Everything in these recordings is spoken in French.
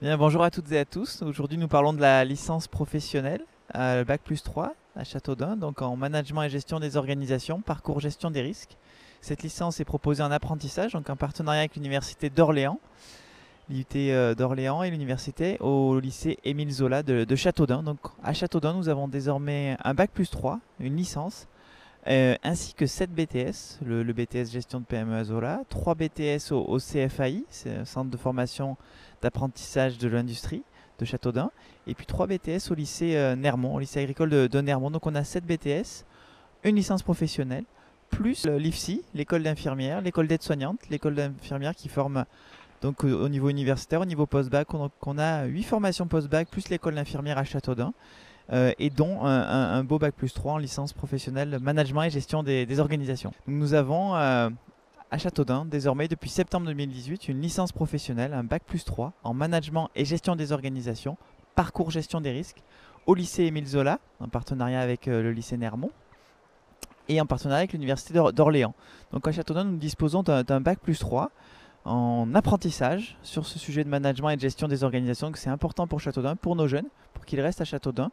Bien, bonjour à toutes et à tous. Aujourd'hui, nous parlons de la licence professionnelle, euh, Bac plus 3 à Châteaudun, donc en management et gestion des organisations, parcours gestion des risques. Cette licence est proposée en apprentissage, donc en partenariat avec l'Université d'Orléans, l'IUT euh, d'Orléans et l'Université au lycée Émile Zola de, Châteaudun. Donc à Châteaudun, nous avons désormais un Bac plus 3, une licence, euh, ainsi que 7 BTS, le, BTS gestion de PME à Zola, 3 BTS au, CFAI, c'est centre de formation d'apprentissage de l'industrie de Châteaudun, et puis 3 BTS au lycée euh, Nermont, au lycée agricole de, de, Nermont. Donc on a 7 BTS, une licence professionnelle, plus l'IFSI, l'école d'infirmière, l'école d'aide-soignante, l'école d'infirmière qui forme donc au niveau universitaire, au niveau post-bac. On, on, a 8 formations post-bac, plus l'école d'infirmière à Châteaudun. Euh, et dont un, beau bac plus 3 en licence professionnelle management et gestion des, organisations. Nous avons euh, à Châteaudun, désormais depuis septembre 2018, une licence professionnelle, un bac plus 3 en management et gestion des organisations, parcours gestion des risques, au lycée Émile Zola, en partenariat avec euh, le lycée Nermont, et en partenariat avec l'université d'Orléans. Donc à Châteaudun, nous disposons d'un bac plus 3 en apprentissage sur ce sujet de management et de gestion des organisations, que c'est important pour Châteaudun, pour nos jeunes, pour qu'ils restent à Châteaudun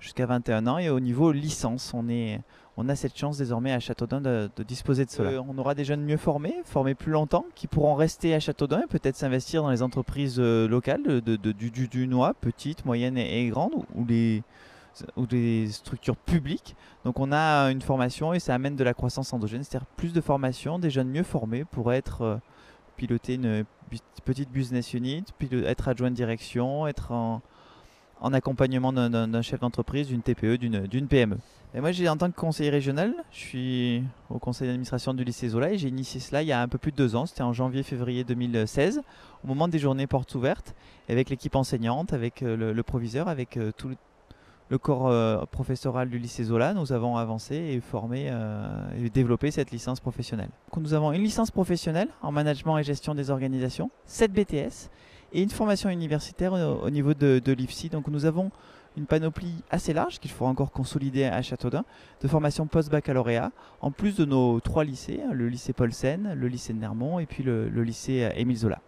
jusqu'à 21 ans. Et au niveau licence, on, est, on a cette chance désormais à Châteaudun de, de disposer de cela. Euh, on aura des jeunes mieux formés, formés plus longtemps, qui pourront rester à Châteaudun et peut-être s'investir dans les entreprises euh, locales de, de, du, du, du Noix, petites, moyennes et, et grandes, ou les ou des structures publiques. Donc on a une formation et ça amène de la croissance endogène, c'est-à-dire plus de formation, des jeunes mieux formés pour être euh, piloter une petite business unit, être adjoint de direction, être en, en accompagnement d'un chef d'entreprise, d'une TPE, d'une PME. Et moi, en tant que conseiller régional, je suis au conseil d'administration du lycée Zola et j'ai initié cela il y a un peu plus de deux ans. C'était en janvier-février 2016, au moment des journées portes ouvertes, avec l'équipe enseignante, avec le, le, proviseur, avec tout le, corps euh, professoral du lycée Zola, nous avons avancé et formé euh, et développé cette licence professionnelle. Nous avons une licence professionnelle en management et gestion des organisations, 7 BTS et une formation universitaire au, au niveau de, l'IFSI. Donc nous avons une panoplie assez large qu'il faut encore consolider à Châteaudun de formation post-baccalauréat, en plus de nos trois lycées, le lycée Paulsen, le lycée de Nermont et puis le, le lycée Émile Zola.